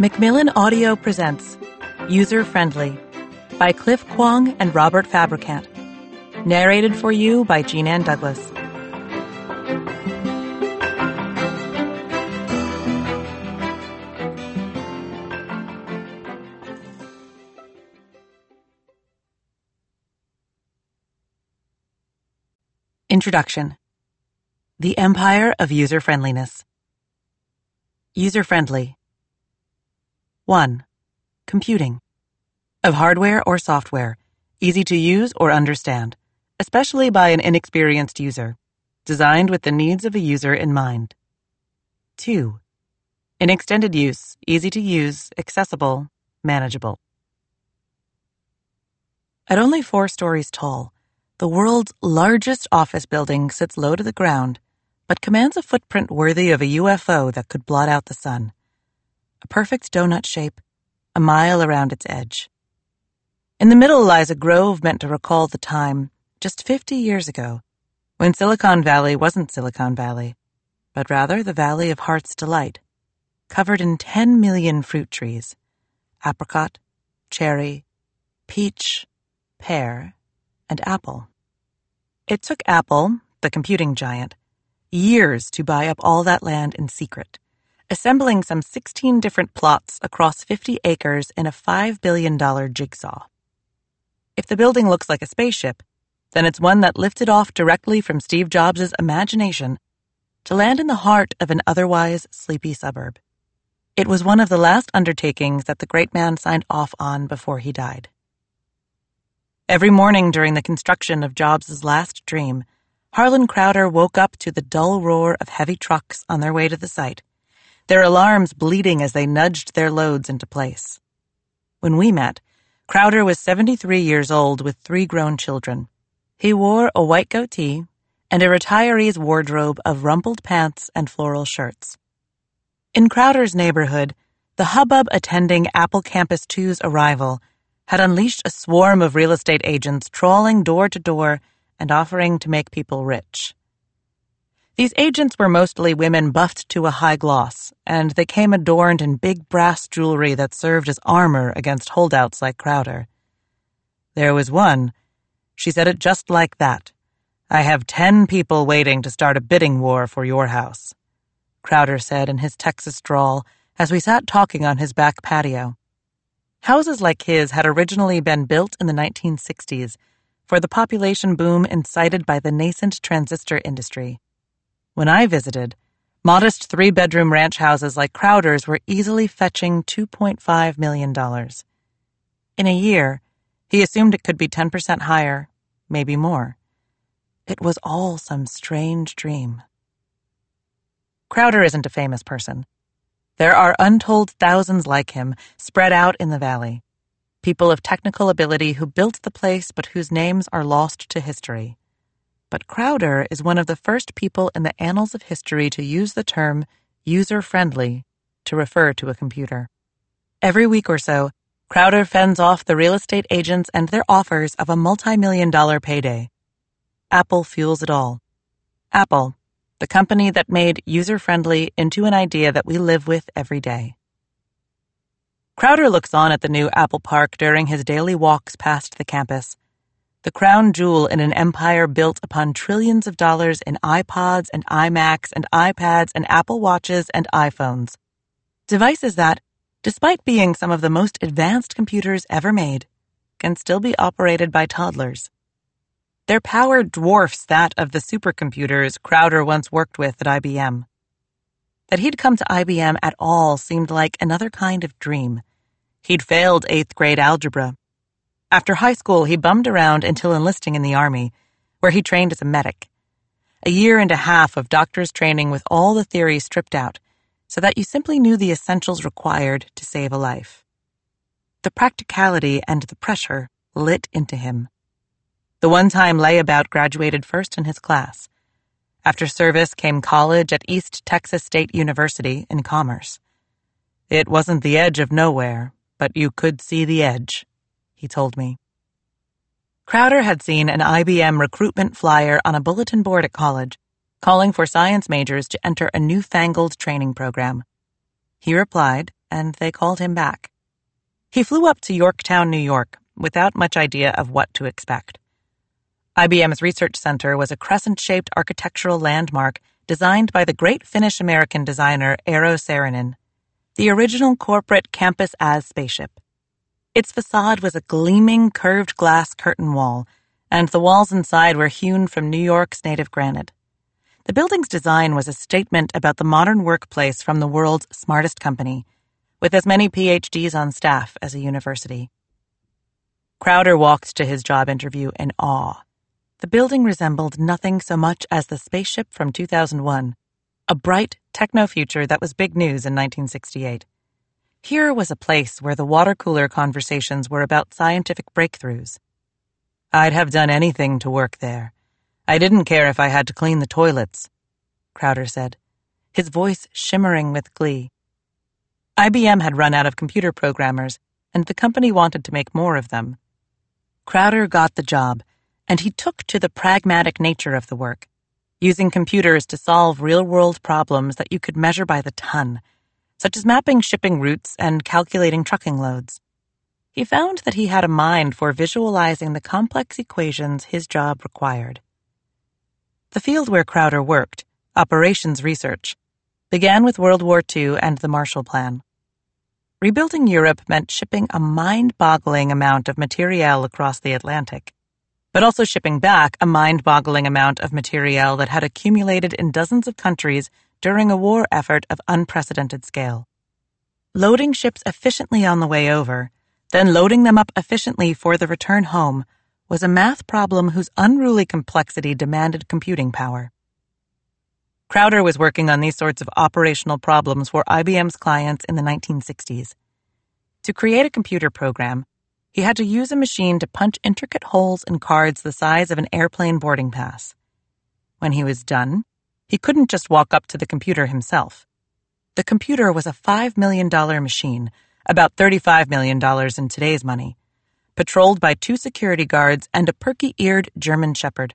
Macmillan Audio presents User Friendly by Cliff Kuang and Robert Fabricant. Narrated for you by Jean Ann Douglas. Introduction The Empire of User Friendliness. User Friendly 1. Computing. Of hardware or software, easy to use or understand, especially by an inexperienced user, designed with the needs of a user in mind. 2. In extended use, easy to use, accessible, manageable. At only four stories tall, the world's largest office building sits low to the ground, but commands a footprint worthy of a UFO that could blot out the sun a perfect donut shape, a mile around its edge. In the middle lies a grove meant to recall the time, just 50 years ago, when Silicon Valley wasn't Silicon Valley, but rather the Valley of Heart's Delight, covered in 10 million fruit trees apricot, cherry, peach, pear, and apple. It took Apple, the computing giant, years to buy up all that land in secret assembling some 16 different plots across 50 acres in a $5 billion jigsaw. If the building looks like a spaceship, then it's one that lifted off directly from Steve Jobs' imagination to land in the heart of an otherwise sleepy suburb. It was one of the last undertakings that the great man signed off on before he died. Every morning during the construction of Jobs' last dream, Harlan Crowder woke up to the dull roar of heavy trucks on their way to the site their alarms bleeding as they nudged their loads into place. When we met, Crowder was 73 years old with three grown children. He wore a white goatee and a retiree's wardrobe of rumpled pants and floral shirts. In Crowder's neighborhood, the hubbub attending Apple Campus 2's arrival had unleashed a swarm of real estate agents trawling door to door and offering to make people rich. These agents were mostly women buffed to a high gloss, and they came adorned in big brass jewelry that served as armor against holdouts like Crowder. There was one. She said it just like that. I have ten people waiting to start a bidding war for your house, Crowder said in his Texas drawl as we sat talking on his back patio. Houses like his had originally been built in the 1960s for the population boom incited by the nascent transistor industry. When I visited, modest three bedroom ranch houses like Crowder's were easily fetching $2.5 million. In a year, he assumed it could be 10% higher, maybe more. It was all some strange dream. Crowder isn't a famous person. There are untold thousands like him spread out in the valley. People of technical ability who built the place but whose names are lost to history but Crowder is one of the first people in the annals of history to use the term user friendly to refer to a computer. Every week or so, Crowder fends off the real estate agents and their offers of a multi million dollar payday. Apple fuels it all. Apple, the company that made user friendly into an idea that we live with every day. Crowder looks on at the new Apple Park during his daily walks past the campus the crown jewel in an empire built upon trillions of dollars in iPods and iMacs and iPads and Apple Watches and iPhones. Devices that, despite being some of the most advanced computers ever made, can still be operated by toddlers. Their power dwarfs that of the supercomputers Crowder once worked with at IBM. That he'd come to IBM at all seemed like another kind of dream. He'd failed eighth grade algebra after high school, he bummed around until enlisting in the Army, where he trained as a medic. A year and a half of doctor's training with all the theory stripped out, so that you simply knew the essentials required to save a life. The practicality and the pressure lit into him. The one time layabout graduated first in his class. After service came college at East Texas State University in Commerce. It wasn't the edge of nowhere, but you could see the edge he told me. Crowder had seen an IBM recruitment flyer on a bulletin board at college, calling for science majors to enter a newfangled training program. He replied, and they called him back. He flew up to Yorktown, New York, without much idea of what to expect. IBM's research center was a crescent shaped architectural landmark designed by the great Finnish American designer Eero Saarinen, the original corporate campus as spaceship. Its facade was a gleaming curved glass curtain wall, and the walls inside were hewn from New York's native granite. The building's design was a statement about the modern workplace from the world's smartest company, with as many PhDs on staff as a university. Crowder walked to his job interview in awe. The building resembled nothing so much as the spaceship from 2001, a bright techno future that was big news in 1968. Here was a place where the water cooler conversations were about scientific breakthroughs. I'd have done anything to work there. I didn't care if I had to clean the toilets, Crowder said, his voice shimmering with glee. IBM had run out of computer programmers, and the company wanted to make more of them. Crowder got the job, and he took to the pragmatic nature of the work, using computers to solve real world problems that you could measure by the ton, such as mapping shipping routes and calculating trucking loads. He found that he had a mind for visualizing the complex equations his job required. The field where Crowder worked, operations research, began with World War II and the Marshall Plan. Rebuilding Europe meant shipping a mind boggling amount of materiel across the Atlantic, but also shipping back a mind boggling amount of materiel that had accumulated in dozens of countries during a war effort of unprecedented scale. Loading ships efficiently on the way over, then loading them up efficiently for the return home was a math problem whose unruly complexity demanded computing power. Crowder was working on these sorts of operational problems for IBM's clients in the 1960s. To create a computer program, he had to use a machine to punch intricate holes in cards the size of an airplane boarding pass. When he was done, he couldn't just walk up to the computer himself. The computer was a $5 million machine, about $35 million in today's money patrolled by two security guards and a perky eared German shepherd.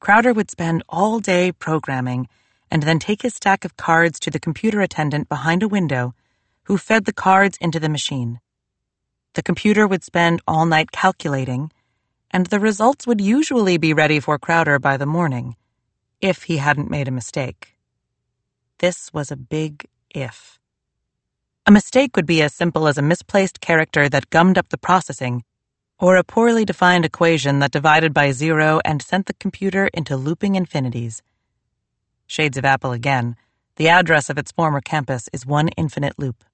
Crowder would spend all day programming and then take his stack of cards to the computer attendant behind a window who fed the cards into the machine. The computer would spend all night calculating, and the results would usually be ready for Crowder by the morning, if he hadn't made a mistake. This was a big if. A mistake would be as simple as a misplaced character that gummed up the processing, or a poorly defined equation that divided by zero and sent the computer into looping infinities. Shades of Apple again. The address of its former campus is one infinite loop.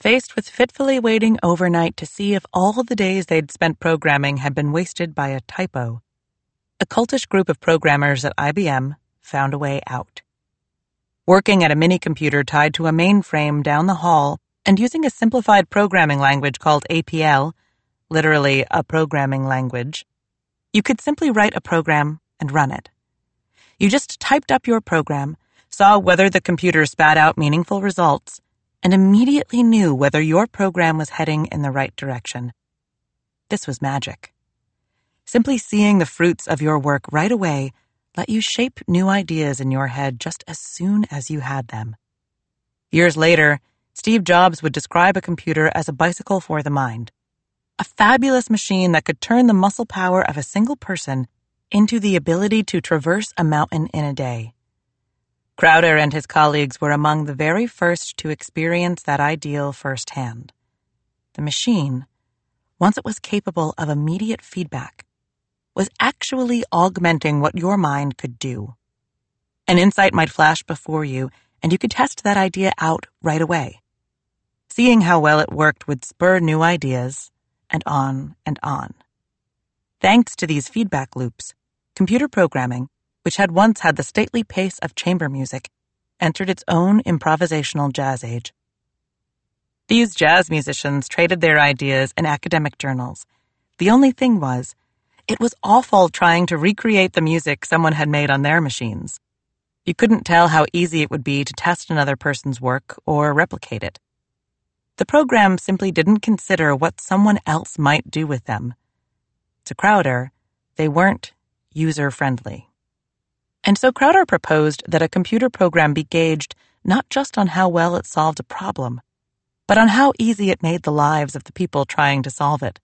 Faced with fitfully waiting overnight to see if all the days they'd spent programming had been wasted by a typo, a cultish group of programmers at IBM found a way out working at a mini computer tied to a mainframe down the hall, and using a simplified programming language called APL, literally a programming language, you could simply write a program and run it. You just typed up your program, saw whether the computer spat out meaningful results, and immediately knew whether your program was heading in the right direction. This was magic. Simply seeing the fruits of your work right away let you shape new ideas in your head just as soon as you had them. Years later, Steve Jobs would describe a computer as a bicycle for the mind, a fabulous machine that could turn the muscle power of a single person into the ability to traverse a mountain in a day. Crowder and his colleagues were among the very first to experience that ideal firsthand. The machine, once it was capable of immediate feedback, was actually augmenting what your mind could do. An insight might flash before you, and you could test that idea out right away. Seeing how well it worked would spur new ideas, and on and on. Thanks to these feedback loops, computer programming, which had once had the stately pace of chamber music, entered its own improvisational jazz age. These jazz musicians traded their ideas in academic journals. The only thing was, it was awful trying to recreate the music someone had made on their machines. You couldn't tell how easy it would be to test another person's work or replicate it. The program simply didn't consider what someone else might do with them. To Crowder, they weren't user friendly. And so Crowder proposed that a computer program be gauged not just on how well it solved a problem, but on how easy it made the lives of the people trying to solve it.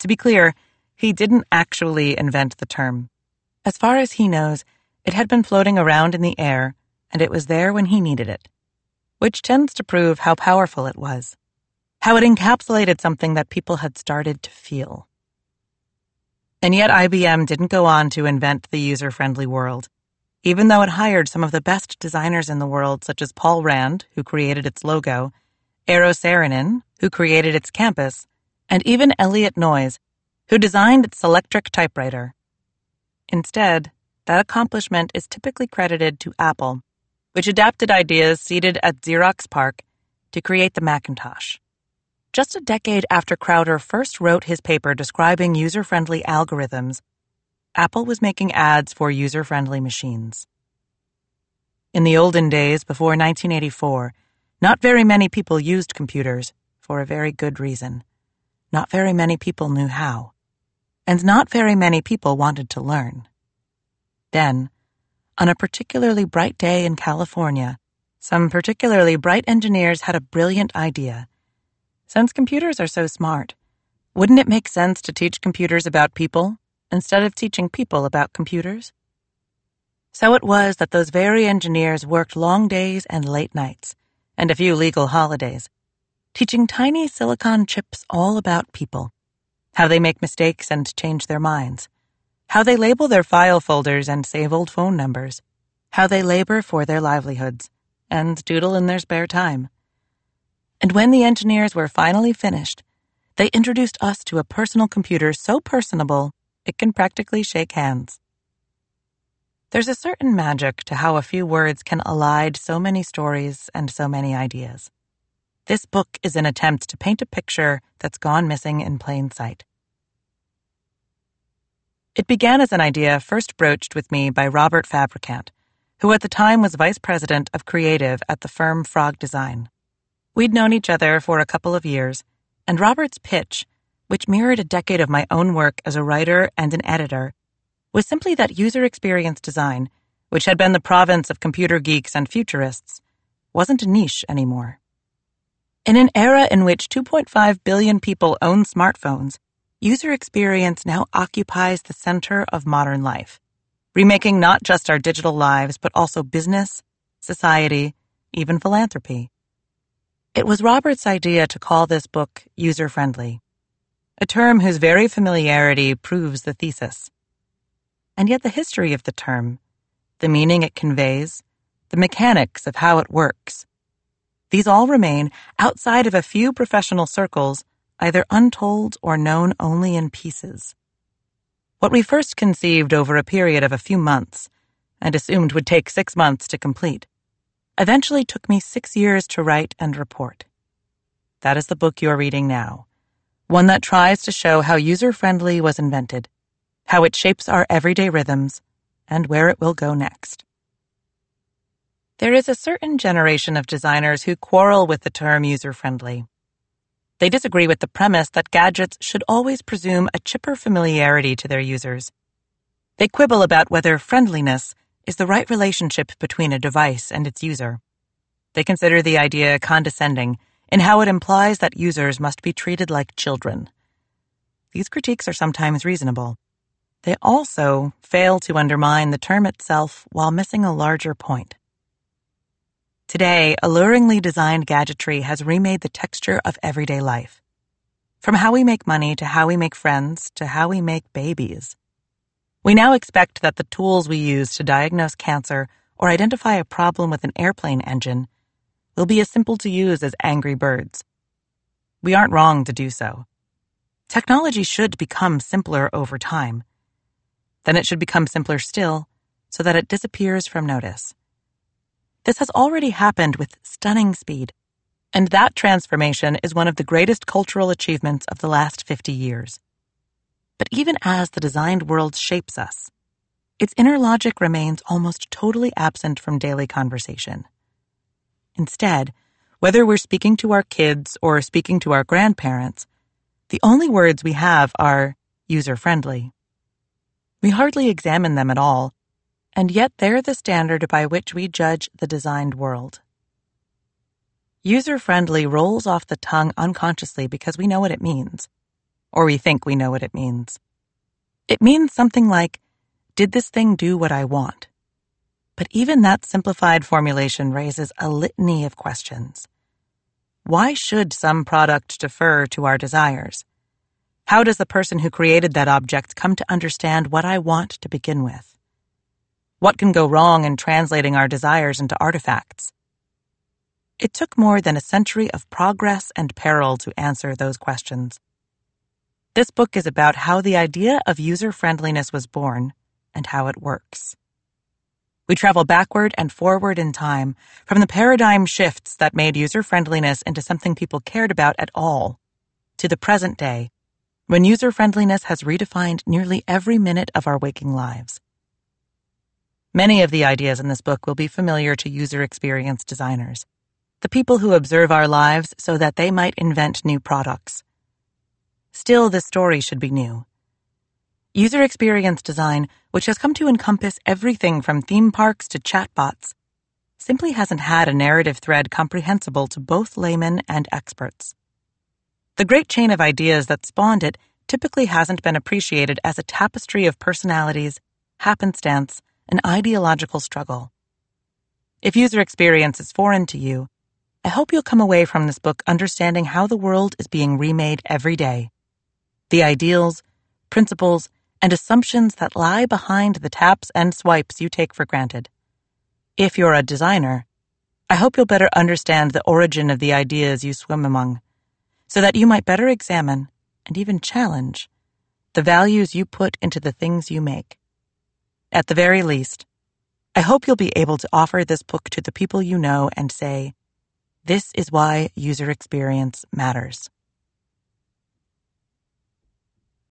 To be clear, he didn't actually invent the term. As far as he knows, it had been floating around in the air, and it was there when he needed it, which tends to prove how powerful it was, how it encapsulated something that people had started to feel. And yet IBM didn't go on to invent the user friendly world, even though it hired some of the best designers in the world, such as Paul Rand, who created its logo, Eero Saarinen, who created its campus, and even Eliot Noyes, who designed its electric typewriter. Instead, that accomplishment is typically credited to Apple, which adapted ideas seeded at Xerox PARC to create the Macintosh. Just a decade after Crowder first wrote his paper describing user friendly algorithms, Apple was making ads for user friendly machines. In the olden days, before 1984, not very many people used computers for a very good reason. Not very many people knew how. And not very many people wanted to learn. Then, on a particularly bright day in California, some particularly bright engineers had a brilliant idea. Since computers are so smart, wouldn't it make sense to teach computers about people instead of teaching people about computers? So it was that those very engineers worked long days and late nights, and a few legal holidays, teaching tiny silicon chips all about people how they make mistakes and change their minds, how they label their file folders and save old phone numbers, how they labor for their livelihoods, and doodle in their spare time. And when the engineers were finally finished, they introduced us to a personal computer so personable it can practically shake hands. There's a certain magic to how a few words can elide so many stories and so many ideas. This book is an attempt to paint a picture that's gone missing in plain sight. It began as an idea first broached with me by Robert Fabricant, who at the time was vice president of creative at the firm Frog Design. We'd known each other for a couple of years, and Robert's pitch, which mirrored a decade of my own work as a writer and an editor, was simply that user experience design, which had been the province of computer geeks and futurists, wasn't a niche anymore. In an era in which 2.5 billion people own smartphones, user experience now occupies the center of modern life, remaking not just our digital lives, but also business, society, even philanthropy. It was Robert's idea to call this book user friendly, a term whose very familiarity proves the thesis. And yet, the history of the term, the meaning it conveys, the mechanics of how it works, these all remain outside of a few professional circles either untold or known only in pieces. What we first conceived over a period of a few months, and assumed would take six months to complete, eventually took me six years to write and report. That is the book you're reading now, one that tries to show how user friendly was invented, how it shapes our everyday rhythms, and where it will go next. There is a certain generation of designers who quarrel with the term user friendly. They disagree with the premise that gadgets should always presume a chipper familiarity to their users. They quibble about whether friendliness is the right relationship between a device and its user. They consider the idea condescending in how it implies that users must be treated like children. These critiques are sometimes reasonable. They also fail to undermine the term itself while missing a larger point. Today, alluringly designed gadgetry has remade the texture of everyday life. From how we make money to how we make friends to how we make babies. We now expect that the tools we use to diagnose cancer or identify a problem with an airplane engine will be as simple to use as Angry Birds. We aren't wrong to do so. Technology should become simpler over time. Then it should become simpler still so that it disappears from notice. This has already happened with stunning speed, and that transformation is one of the greatest cultural achievements of the last 50 years. But even as the designed world shapes us, its inner logic remains almost totally absent from daily conversation. Instead, whether we're speaking to our kids or speaking to our grandparents, the only words we have are user friendly. We hardly examine them at all and yet they're the standard by which we judge the designed world. User friendly rolls off the tongue unconsciously because we know what it means, or we think we know what it means. It means something like, Did this thing do what I want? But even that simplified formulation raises a litany of questions. Why should some product defer to our desires? How does the person who created that object come to understand what I want to begin with? What can go wrong in translating our desires into artifacts? It took more than a century of progress and peril to answer those questions. This book is about how the idea of user friendliness was born and how it works. We travel backward and forward in time from the paradigm shifts that made user friendliness into something people cared about at all to the present day when user friendliness has redefined nearly every minute of our waking lives. Many of the ideas in this book will be familiar to user experience designers, the people who observe our lives so that they might invent new products. Still, this story should be new. User experience design, which has come to encompass everything from theme parks to chatbots, simply hasn't had a narrative thread comprehensible to both laymen and experts. The great chain of ideas that spawned it typically hasn't been appreciated as a tapestry of personalities, happenstance, and ideological struggle. If user experience is foreign to you, I hope you'll come away from this book understanding how the world is being remade every day. The ideals, principles, and assumptions that lie behind the taps and swipes you take for granted. If you're a designer, I hope you'll better understand the origin of the ideas you swim among so that you might better examine and even challenge the values you put into the things you make. At the very least, I hope you'll be able to offer this book to the people you know and say, This is why user experience matters.